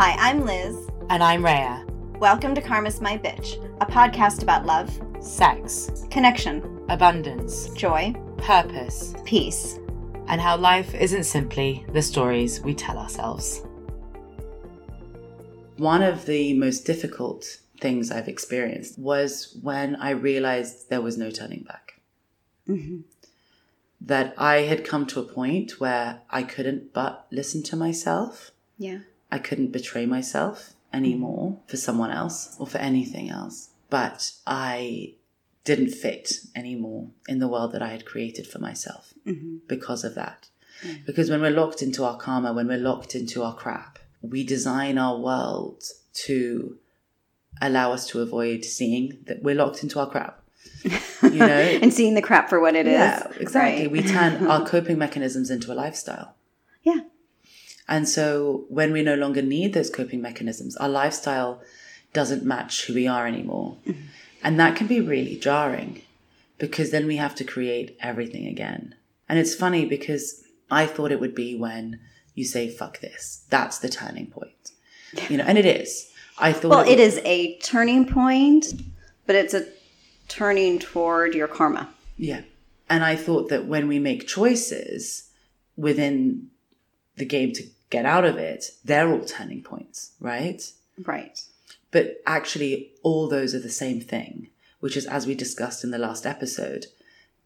Hi, I'm Liz. And I'm Rhea. Welcome to Karma's My Bitch, a podcast about love, sex, connection, abundance, joy, purpose, peace, and how life isn't simply the stories we tell ourselves. One of the most difficult things I've experienced was when I realized there was no turning back. Mm-hmm. That I had come to a point where I couldn't but listen to myself. Yeah. I couldn't betray myself anymore for someone else or for anything else. But I didn't fit anymore in the world that I had created for myself Mm-hmm. because of that. Because when we're locked into our karma, when we're locked into our crap, we design our world to allow us to avoid seeing that we're locked into our crap. You know? and seeing the crap for what it is. yeah, exactly. Right. We turn our coping mechanisms into a lifestyle. And so when we no longer need those coping mechanisms, our lifestyle doesn't match who we are anymore. Mm-hmm. And that can be really jarring because then we have to create everything again. And it's funny because I thought it would be when you say, fuck this. That's the turning point. You know, and it is. I thought Well, it, it is a turning point, but it's a turning toward your karma. Yeah. And I thought that when we make choices within the game to get out of it, they're all turning points, right? Right. But actually, all those are the same thing, which is, as we discussed in the last episode,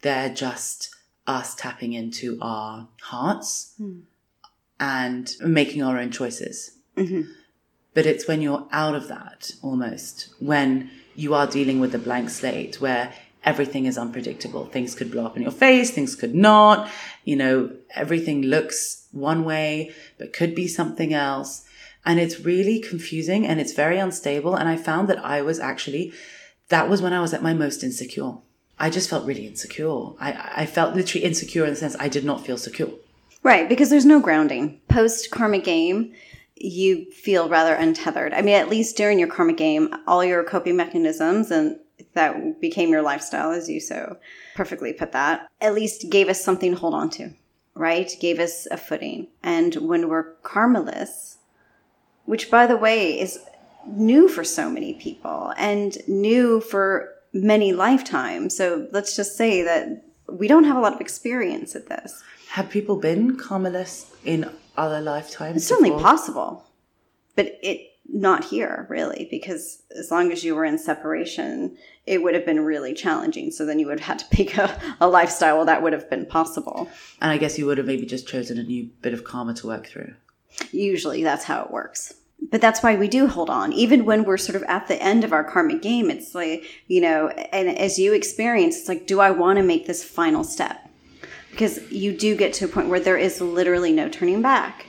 they're just us tapping into our hearts hmm. and making our own choices. Mm-hmm. But it's when you're out of that almost, when you are dealing with a blank slate where everything is unpredictable. Things could blow up in your face, things could not. You know, everything looks one way, but could be something else. And it's really confusing and it's very unstable. And I found that I was actually, that was when I was at my most insecure. I just felt really insecure. I, I felt literally insecure in the sense I did not feel secure. Right, because there's no grounding. Post karma game, you feel rather untethered. I mean, at least during your karma game, all your coping mechanisms and that became your lifestyle, as you so perfectly put that, at least gave us something to hold on to, right? Gave us a footing. And when we're karmaless, which by the way is new for so many people and new for many lifetimes. So let's just say that we don't have a lot of experience at this. Have people been karmaless in other lifetimes? It's certainly possible, but it not here really because as long as you were in separation, it would have been really challenging. So then you would have had to pick a, a lifestyle that would have been possible. And I guess you would have maybe just chosen a new bit of karma to work through. Usually that's how it works. But that's why we do hold on. Even when we're sort of at the end of our karmic game, it's like, you know, and as you experience, it's like, do I want to make this final step? Because you do get to a point where there is literally no turning back.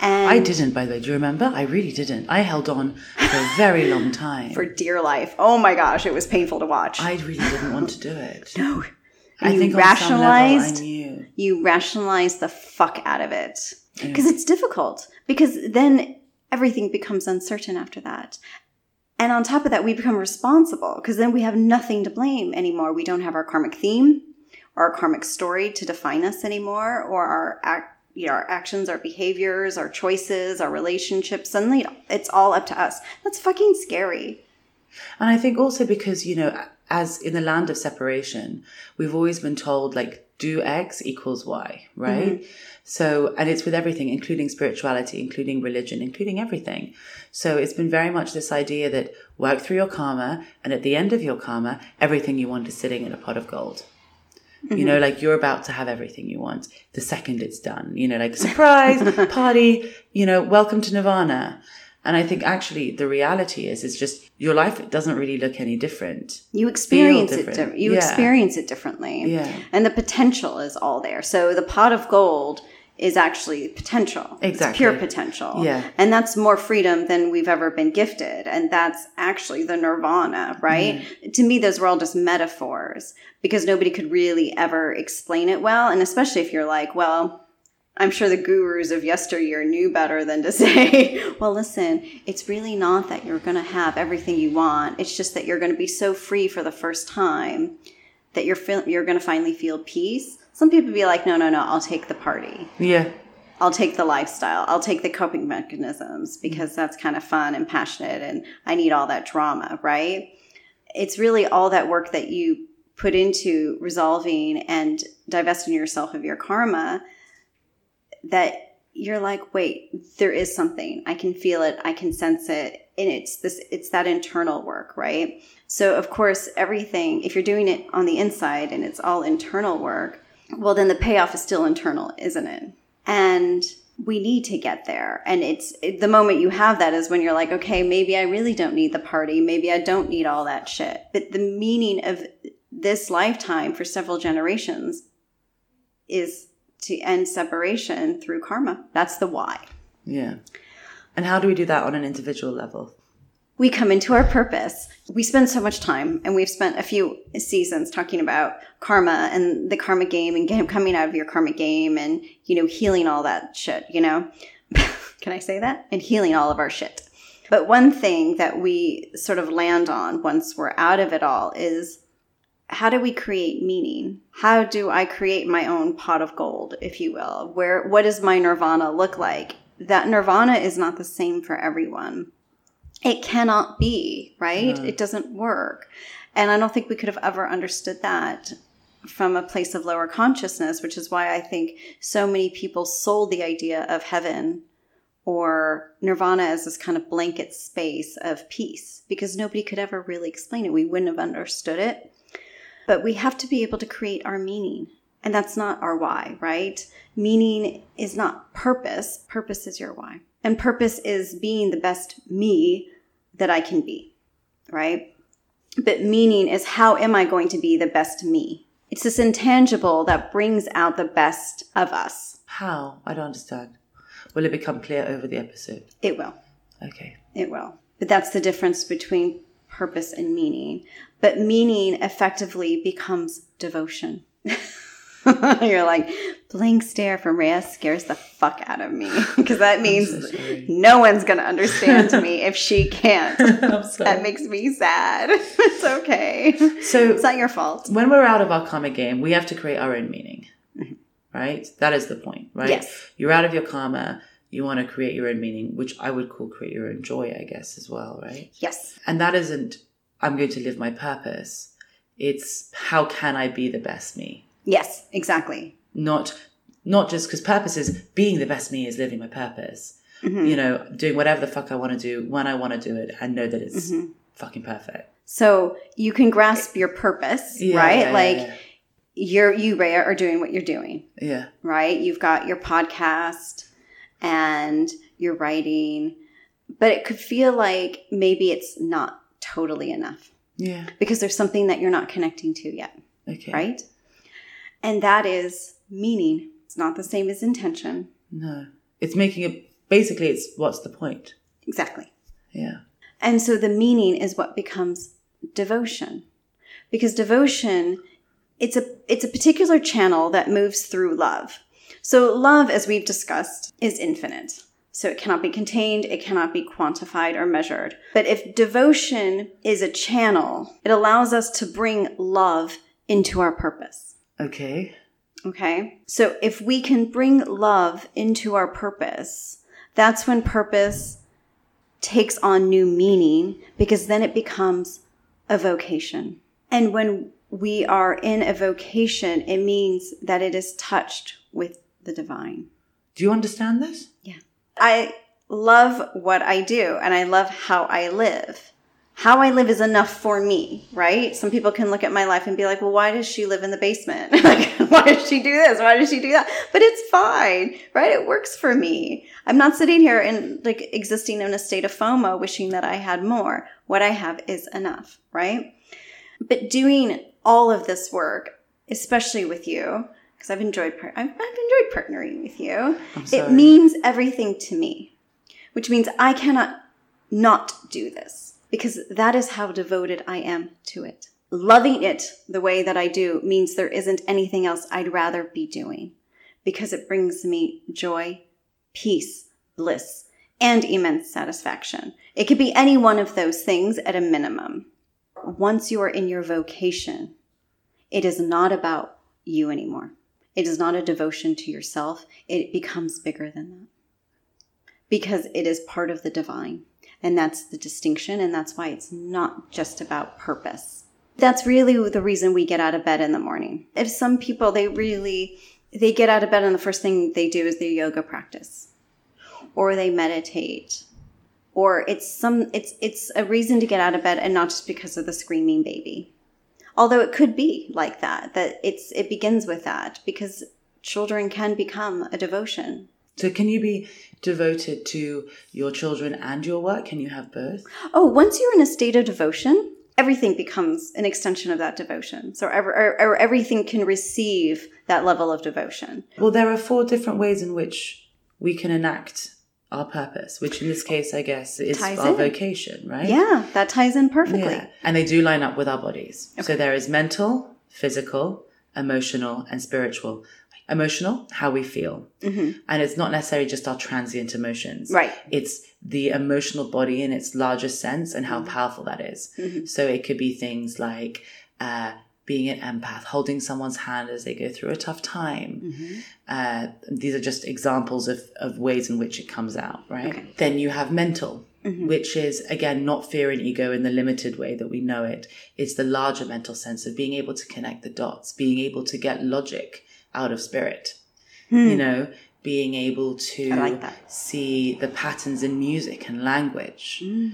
And I didn't, by the way. Do you remember? I really didn't. I held on for a very long time. for dear life. Oh my gosh, it was painful to watch. I really didn't want to do it. no. I you think on some level I rationalized knew. you rationalize the fuck out of it because it's difficult because then everything becomes uncertain after that and on top of that we become responsible because then we have nothing to blame anymore we don't have our karmic theme or our karmic story to define us anymore or our act you know, our actions, our behaviors, our choices, our relationships. Suddenly, it's all up to us. That's fucking scary. And I think also because, you know, as in the land of separation, we've always been told like do X equals Y, right? Mm-hmm. So, and it's with everything, including spirituality, including religion, including everything. So it's been very much this idea that work through your karma and at the end of your karma, everything you want is sitting in a pot of gold. You know, mm-hmm. like you're about to have everything you want the second it's done. You know, like surprise, party, you know, welcome to Nirvana. And I think actually the reality is, it's just your life doesn't really look any different. You experience it. Di- you Yeah. experience it differently. Yeah. And the potential is all there. So the pot of gold is actually potential. It's Exactly. pure potential. Yeah. And that's more freedom than we've ever been gifted. And that's actually the nirvana, right? Mm-hmm. To me, those were all just metaphors because nobody could really ever explain it well. And especially if you're like, well, I'm sure the gurus of yesteryear knew better than to say, well, listen, it's really not that you're going to have everything you want. It's just that you're going to be so free for the first time that you're feel- you're going to finally feel peace. Some people be like, no, no, no, I'll take the party. Yeah. I'll take the lifestyle. I'll take the coping mechanisms because that's kind of fun and passionate and I need all that drama, right? It's really all that work that you put into resolving and divesting yourself of your karma that you're like, wait, there is something. I can feel it. I can sense it. And it's this, it's that internal work, right? So of course, everything, if you're doing it on the inside and it's all internal work, well, then the payoff is still internal, isn't it? And we need to get there. And it's it, the moment you have that is when you're like, okay, maybe I really don't need the party. Maybe I don't need all that shit. But the meaning of this lifetime for several generations is to end separation through karma. That's the why. Yeah. And how do we do that on an individual level? We come into our purpose. We spend so much time, and we've spent a few seasons talking about karma and the karma game and coming out of your karma game and, you know, healing all that shit, you know? Can I say that? And healing all of our shit. But one thing that we sort of land on once we're out of it all is how do we create meaning? How do I create my own pot of gold, if you will? Where, what does my nirvana look like? That nirvana is not the same for everyone it cannot be, right? It doesn't work. And I don't think we could have ever understood that from a place of lower consciousness, which is why I think so many people sold the idea of heaven or nirvana as this kind of blanket space of peace because nobody could ever really explain it. We wouldn't have understood it. But we have to be able to create our meaning. And that's not our why, right? Meaning is not purpose. Purpose is your why. And purpose is being the best me that I can be, right? But meaning is how am I going to be the best me? It's this intangible that brings out the best of us. How? I don't understand. Will it become clear over the episode? It will. Okay. It will. But that's the difference between purpose and meaning. But meaning effectively becomes devotion. You're like, blank stare from Rhea scares the fuck out of me because that means so no one's going to understand me if she can't. That makes me sad. it's okay. So It's not your fault. when we're out of our karma game, we have to create our own meaning. Mm-hmm. Right? That is the point, right? Yes. You're out of your karma. You want to create your own meaning, which I would call create your own joy, I guess, as well, right? Yes. And that isn't, I'm going to live my purpose. It's how can I be the best me? Yes, exactly. Not, not just because purpose is being the best me is living my purpose. Mm-hmm. You know, doing whatever the fuck I want to do when I want to do it and know that it's Mm-hmm. fucking perfect. So you can grasp your purpose, Yeah, right? yeah, like yeah. you're you Rhea are doing what you're doing, Yeah. right? You've got your podcast and you're writing, but it could feel like maybe it's not totally enough Yeah. because there's something that you're not connecting to yet, Okay. right? And that is meaning. It's not the same as intention. No. It's making it, basically, it's what's the point? Exactly. Yeah. And so the meaning is what becomes devotion. Because devotion it's a it's a particular channel that moves through love. So love as we've discussed is infinite. So it cannot be contained, it cannot be quantified or measured. But if devotion is a channel, it allows us to bring love into our purpose. Okay. Okay. So if we can bring love into our purpose, that's when purpose takes on new meaning because then it becomes a vocation. And when we are in a vocation, it means that it is touched with the divine. Do you understand this? Yeah. I love what I do and I love how I live. How I live is enough for me, right? Some people can look at my life and be like, well, why does she live in the basement? like, why does she do this? Why does she do that? But it's fine, right? It works for me. I'm not sitting here and like existing in a state of FOMO, wishing that I had more. What I have is enough, right? But doing all of this work, especially with you, because I've enjoyed par- I've, I've enjoyed partnering with you. It means everything to me, which means I cannot not do this because that is how devoted I am to it. Loving it the way that I do means there isn't anything else I'd rather be doing because it brings me joy, peace, bliss, and immense satisfaction. It could be any one of those things at a minimum. Once you are in your vocation, it is not about you anymore. it is not a devotion to yourself, it becomes bigger than that because it is part of the divine. And that's the distinction. And that's why it's not just about purpose. That's really the reason we get out of bed in the morning. If some people, they really, they get out of bed and the first thing they do is their yoga practice or they meditate or it's some, it's, it's a reason to get out of bed and not just because of the screaming baby. Although it could be like that, that it's, it begins with that because children can become a devotion So can you be devoted to your children and your work? Can you have both? Oh, once you're in a state of devotion, everything becomes an extension of that devotion. So ever, or, or everything can receive that level of devotion. Well, there are four different ways in which we can enact our purpose, which in this case, I guess, is Ties our in. vocation, right? Yeah, that ties in perfectly. Yeah. And they do line up with our bodies. So there is mental, physical, emotional, and spiritual. Emotional, how we feel. Mm-hmm. And it's not necessarily just our transient emotions. Right. It's the emotional body in its largest sense and how mm-hmm. powerful that is. Mm-hmm. So it could be things like uh, being an empath, holding someone's hand as they go through a tough time. Uh, these are just examples of, of ways in which it comes out, right? Then you have mental, which is again not fear and ego in the limited way that we know it. It's the larger mental sense of being able to connect the dots, being able to get logic out of spirit, hmm. you know, being able to like see the patterns in music and language, hmm.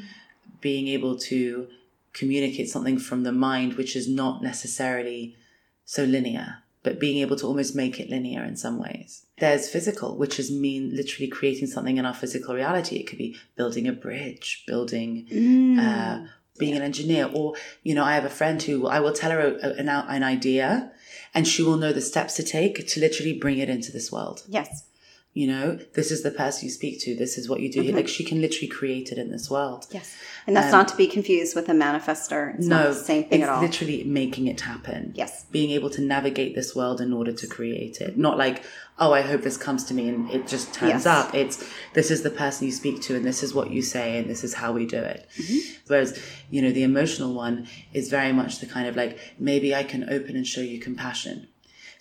being able to communicate something from the mind which is not necessarily so linear, but being able to almost make it linear in some ways. There's physical, which is mean literally creating something in our physical reality. It could be building a bridge, building, hmm. uh, being an engineer, or you know, I have a friend who I will tell her a, a- an, an idea, and she will know the steps to take to literally bring it into this world. Yes. You know, this is the person you speak to. This is what you do. Mm-hmm. Like she can literally create it in this world. Yes. And that's not to be confused with a manifester. It's not No, the same thing it's at all. literally making it happen. Yes. Being able to navigate this world in order to create it. Not like, oh, I hope this comes to me and it just turns Yes. up. It's this is the person you speak to and this is what you say and this is how we do it. Mm-hmm. Whereas, you know, the emotional one is very much the kind of like, maybe I can open and show you compassion.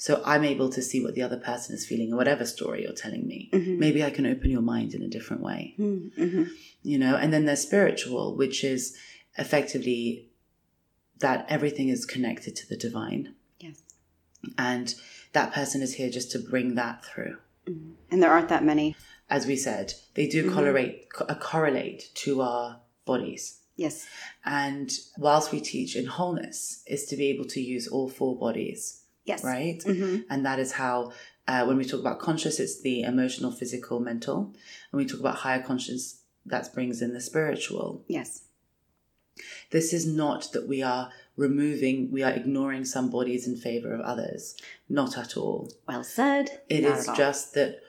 So I'm able to see what the other person is feeling, or whatever story you're telling me. Mm-hmm. Maybe I can open your mind in a different way. You know, and then there's spiritual, which is effectively that everything is connected to the divine. yes. And that person is here just to bring that through. And there aren't that many. As we said, they do Mm-hmm. correlate, co- uh, correlate to our bodies. Yes. And whilst we teach in wholeness, is to be able to use all four bodies, Yes. right? Mhm. And that is how, uh, when we talk about conscious, it's the emotional, physical, mental. And we talk about higher conscious, that brings in the spiritual. Yes. This is not that we are removing, we are ignoring some bodies in favor of others. Not at all. Well said. It Not is just that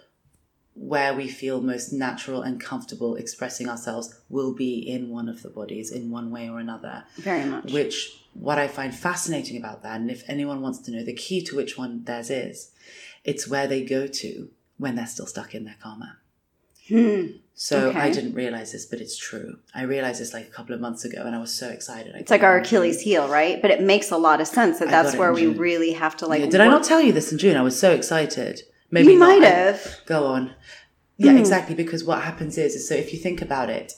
where we feel most natural and comfortable expressing ourselves will be in one of the bodies in one way or another. very much. Which, what I find fascinating about that, and if anyone wants to know the key to which one theirs is, it's where they go to when they're still stuck in their karma. Hmm. So I didn't realize this, but it's true. I realized this like a couple of months ago, and I was so excited. I It's like our Achilles heel, right? But it makes a lot of sense that I that's it where we June. really have to like. Yeah, did I not tell you this in June? I was so excited. Maybe You not. might I- have. Go on. Yeah, exactly. Because what happens is, is so if you think about it,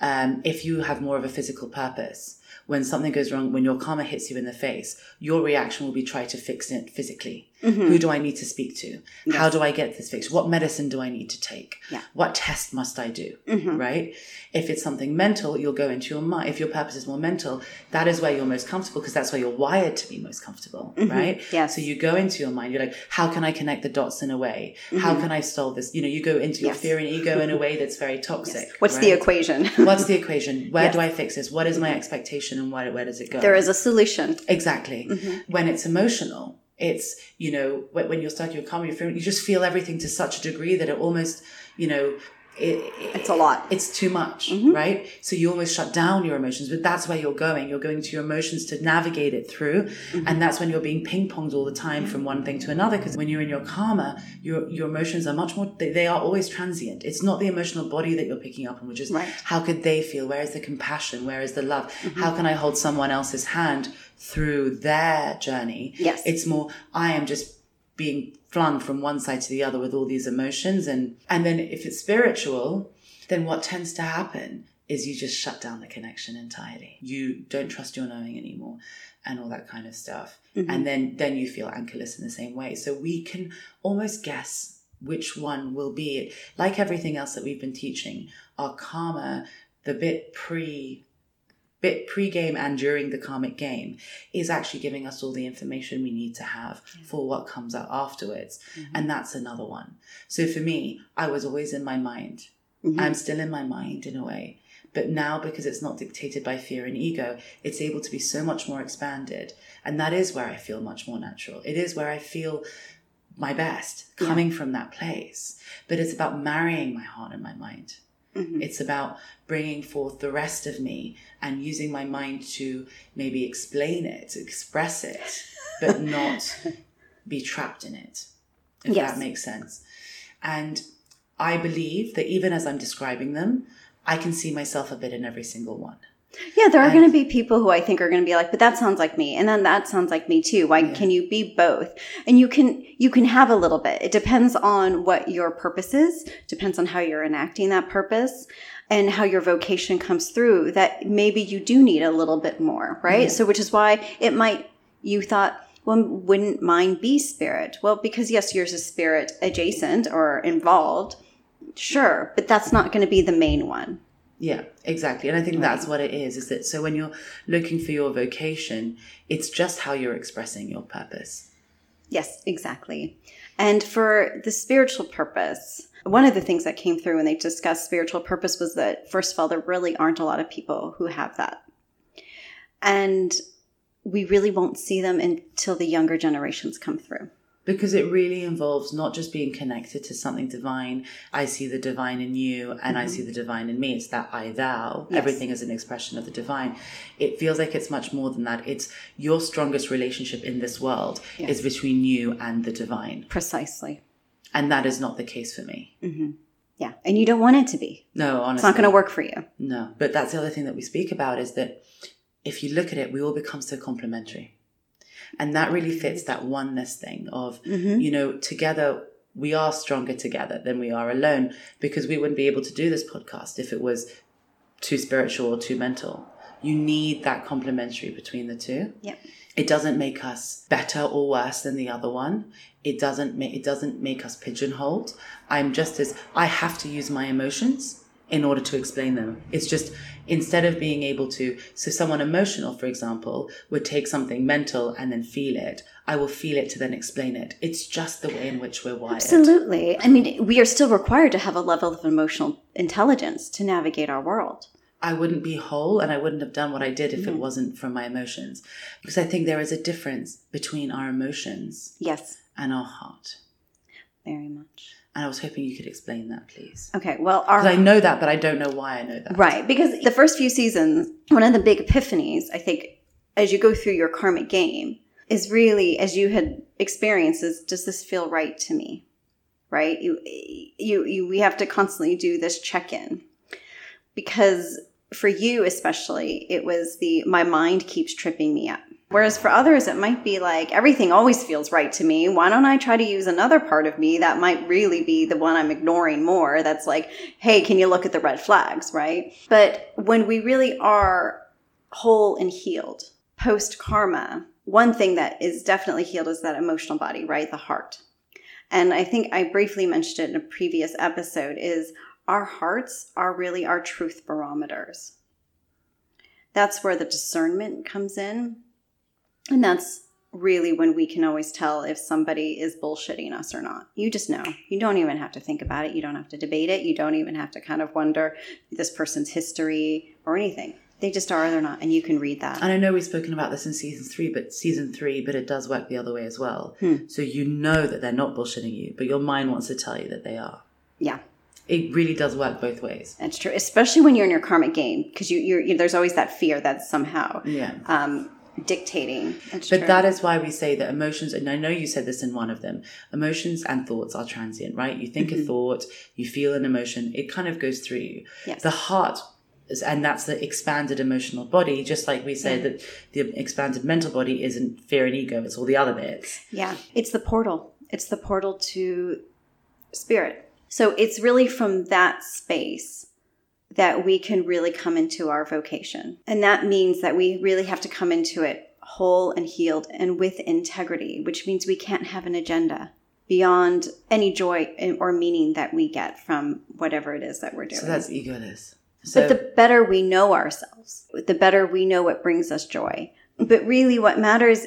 um, if you have more of a physical purpose, when something goes wrong, when your karma hits you in the face, your reaction will be try to fix it physically. Mm-hmm. Who do I need to speak to? How do I get this fixed? What medicine do I need to take? Yeah. What test must I do? Mm-hmm. Right? If it's something mental, you'll go into your mind. If your purpose is more mental, that is where you're most comfortable because that's where you're wired to be most comfortable. Right? Mm-hmm. Yes. So you go into your mind, you're like, how can I connect the dots in a way? How can I solve this? You know, you go into your Mm-hmm. Fear and ego in a way that's very toxic. What's the equation? What's the equation? Where Yes. do I fix this? What is my expectation and where, where does it go? there is a solution. Exactly. Mm-hmm. When it's emotional, it's, you know, when, you're starting your you're you just feel everything to such a degree that it almost, you know, it, It's a lot. It's too much, Mm-hmm. right? So you almost shut down your emotions, but that's where you're going. You're going to your emotions to navigate it through. Mm-hmm. And that's when you're being ping ponged all the time from one thing to another. Because when you're in your karma, your, your emotions are much more, they, they are always transient. It's not the emotional body that you're picking up on, which is Right. how could they feel? Where is the compassion? Where is the love? Mm-hmm. How can I hold someone else's hand through their journey? Yes. It's more, I am just being flung from one side to the other with all these emotions. And and then if it's spiritual then what tends to happen is you just shut down the connection entirely. You don't trust your knowing anymore and all that kind of stuff. Mm-hmm. And then then you feel anchorless in the same way. So we can almost guess which one will be. Like everything else that we've been teaching our karma the bit pre bit pre-game and during the karmic game is actually giving us all the information we need to have for what comes out afterwards. Mm-hmm. And that's another one. So for me i was always in my mind. Mm-hmm. I'm still in my mind in a way. But now because it's not dictated by fear and ego it's able to be so much more expanded. And that is where i feel much more natural. It is where i feel my best coming from that place. But it's about marrying my heart and my mind Mm-hmm. it's about bringing forth the rest of me and using my mind to maybe explain it, express it, but not be trapped in it, if Yes. that makes sense. And I believe that even as I'm describing them, I can see myself a bit in every single one. Yeah, there are going to be people who I think are going to be like, but that sounds like me, and then that sounds like me too. Why Yeah. can you be both? And you can you can have a little bit. It depends on what your purpose is. Depends on how you're enacting that purpose and how your vocation comes through. That maybe you do need a little bit more, right? Yeah. So, which is why it might you thought. Well, wouldn't mine be spirit? Well, because yes, yours is spirit adjacent or involved, sure, but that's not going to be the main one. Yeah, exactly. And I think that's what it is, is that so when you're looking for your vocation, it's just how you're expressing your purpose. Yes, exactly. And for the spiritual purpose, one of the things that came through when they discussed spiritual purpose was that, first of all, there really aren't a lot of people who have that. And we really won't see them until the younger generations come through. Because it really involves not just being connected to something divine. I see the divine in you and I see mm-hmm. the divine in me. It's that I thou. Yes. Everything is an expression of the divine. It feels like it's much more than that. It's your strongest relationship in this world Yes. is between you and the divine. Precisely. And that is not the case for me. Mm-hmm. Yeah. And you don't want it to be. No, honestly. It's not going to work for you. No. But that's the other thing that we speak about is that if you look at it, we all become so complementary. And that really fits that oneness thing of, mm-hmm. you know, together we are stronger together than we are alone because we wouldn't be able to do this podcast if it was too spiritual or too mental. You need that complementary between the two. Yep. It doesn't make us better or worse than the other one. It doesn't make it doesn't make us pigeonholed. I'm just as I have to use my emotions in order to explain them. It's just instead of being able to so someone emotional, for example, would take something mental and then feel it. I will feel it to then explain it. It's just the way in which we're wired. Absolutely. I mean, we are still required to have a level of emotional intelligence to navigate our world. I wouldn't be whole and I wouldn't have done what I did if it mm-hmm. wasn't from my emotions. Because I think there is a difference between our emotions Yes, and our heart. very much. And I was hoping you could explain that, please. Okay. Well, our I know that, but I don't know why I know that. Right, because the first few seasons, one of the big epiphanies, I think, as you go through your karmic game, is really as you had experiences. does this feel right to me? Right? You you, you we have to constantly do this check-in. Because for you especially, it was the my mind keeps tripping me up. Whereas for others, it might be like everything always feels right to me. Why don't I try to use another part of me that might really be the one I'm ignoring more? That's like, hey, can you look at the red flags, right? But when we really are whole and healed post karma, one thing that is definitely healed is that emotional body, right? The heart. And I think I briefly mentioned it in a previous episode is our hearts are really our truth barometers. That's where the discernment comes in. And that's really when we can always tell if somebody is bullshitting us or not. You just know. You don't even have to think about it. You don't have to debate it. You don't even have to kind of wonder this person's history or anything. They just are or they're not. And you can read that. And I know we've spoken about this in season three, but season three, but it does work the other way as well. Hmm. So you know that they're not bullshitting you, but your mind wants to tell you that they are. Yeah. It really does work both ways. That's true, especially when you're in your karmic game, because you, you're, you, there's always that fear that somehow Yeah. um, dictating. That's But true. that is why we say that emotions, and I know you said this in one of them, emotions and thoughts are transient, right? You think a mm-hmm. thought, you feel an emotion, it kind of goes through you. Yes. The heart, is, and that's the expanded emotional body, just like we say that the expanded mental body isn't fear and ego, it's all the other bits. yeah, it's the portal. It's the portal to spirit. So it's really from that space that we can really come into our vocation. And that means that we really have to come into it whole and healed and with integrity, which means we can't have an agenda beyond any joy or meaning that we get from whatever it is that we're doing. So that's egoless. So, but the better we know ourselves, the better we know what brings us joy. But really, what matters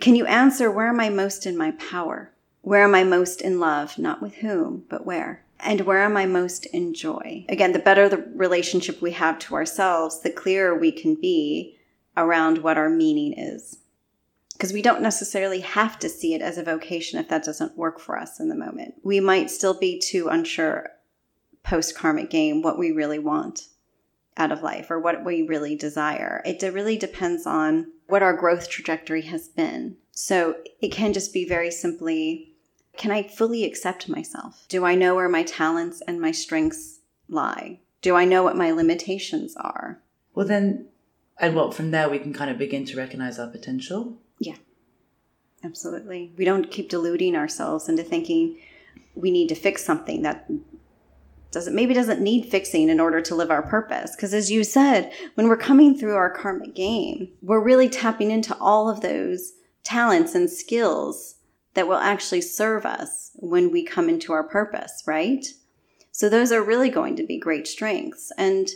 can you answer where am I most in my power? Where am I most in love? Not with whom, but where? And where am I most in joy? Again, the better the relationship we have to ourselves, the clearer we can be around what our meaning is. Because we don't necessarily have to see it as a vocation if that doesn't work for us in the moment. We might still be too unsure post karmic game what we really want out of life or what we really desire. It really depends on what our growth trajectory has been. So it can just be very simply can I fully accept myself? Do I know where my talents and my strengths lie? Do I know what my limitations are? Well, then, and what from there we can kind of begin to recognize our potential? Yeah, absolutely. We don't keep deluding ourselves into thinking we need to fix something that doesn't maybe doesn't need fixing in order to live our purpose because as you said when we're coming through our karmic game we're really tapping into all of those talents and skills that will actually serve us when we come into our purpose right so those are really going to be great strengths and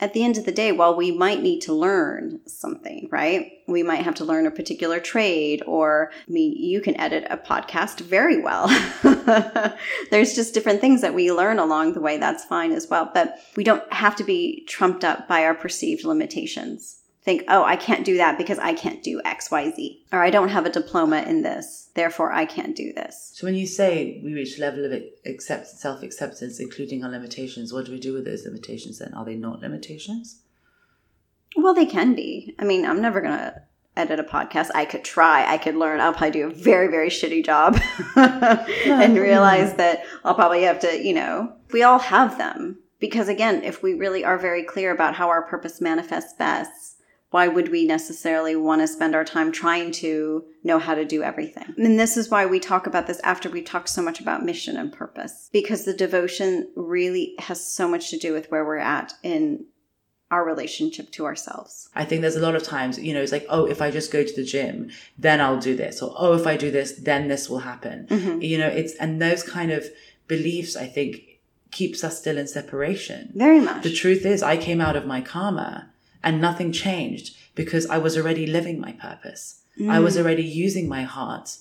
at the end of the day, while we might need to learn something, right? We might have to learn a particular trade, or I mean, you can edit a podcast very well. There's just different things that we learn along the way. That's fine as well. But we don't have to be trumped up by our perceived limitations think, oh, I can't do that because I can't do X, Y, Z, or I don't have a diploma in this, therefore I can't do this. So when you say we reach a level of accept, self acceptance, including our limitations, what do we do with those limitations then? Are they not limitations? Well, they can be. I mean, I'm never going to edit a podcast. I could try, I could learn. I'll probably do a very, very shitty job and realize that I'll probably have to, you know, we all have them. Because again, if we really are very clear about how our purpose manifests best, why would we necessarily want to spend our time trying to know how to do everything? And this is why we talk about this after we talked so much about mission and purpose, because the devotion really has so much to do with where we're at in our relationship to ourselves. I think there's a lot of times, you know, it's like, oh, if I just go to the gym, then I'll do this. Or, oh, if I do this, then this will happen. Mm-hmm. You know, it's, and those kind of beliefs, I think, keeps us still in separation. Very much. The truth is, I came out of my karma and nothing changed because I was already living my purpose. Mm. I was mm. already using my heart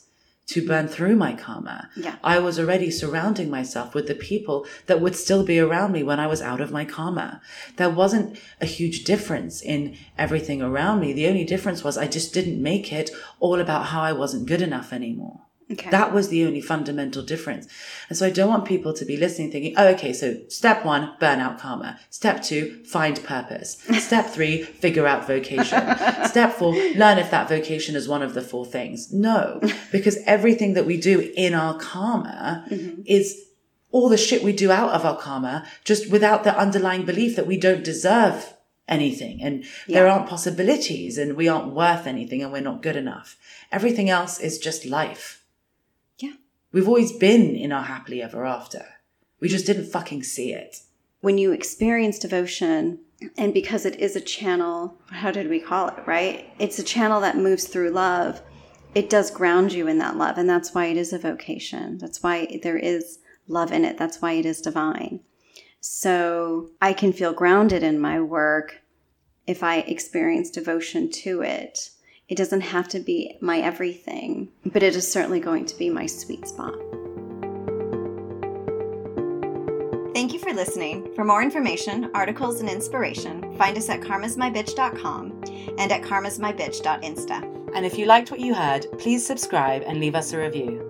to burn through my karma. Yeah. I was already surrounding myself with the people that would still be around me when I was out of my karma. There wasn't a huge difference in everything around me. The only difference was I just didn't make it all about how I wasn't good enough anymore. Okay. That was the only fundamental difference. And so I don't want people to be listening thinking, oh, okay, so step one, burn out karma. Step two, find purpose. Step three, figure out vocation. Step four, learn if that vocation is one of the four things. No, because everything that we do in our karma mm-hmm. is all the shit we do out of our karma, just without the underlying belief that we don't deserve anything and yeah. there aren't possibilities and we aren't worth anything and we're not good enough. Everything else is just life. We've always been in our happily ever after. We just didn't fucking see it. When you experience devotion, and because it is a channel, how did we call it, right? It's a channel that moves through love. It does ground you in that love. And that's why it is a vocation. That's why there is love in it. That's why it is divine. So I can feel grounded in my work if I experience devotion to it. It doesn't have to be my everything, but it is certainly going to be my sweet spot. Thank you for listening. For more information, articles, and inspiration, find us at karmasmybitch.com and at karmasmybitch.insta. And if you liked what you heard, please subscribe and leave us a review.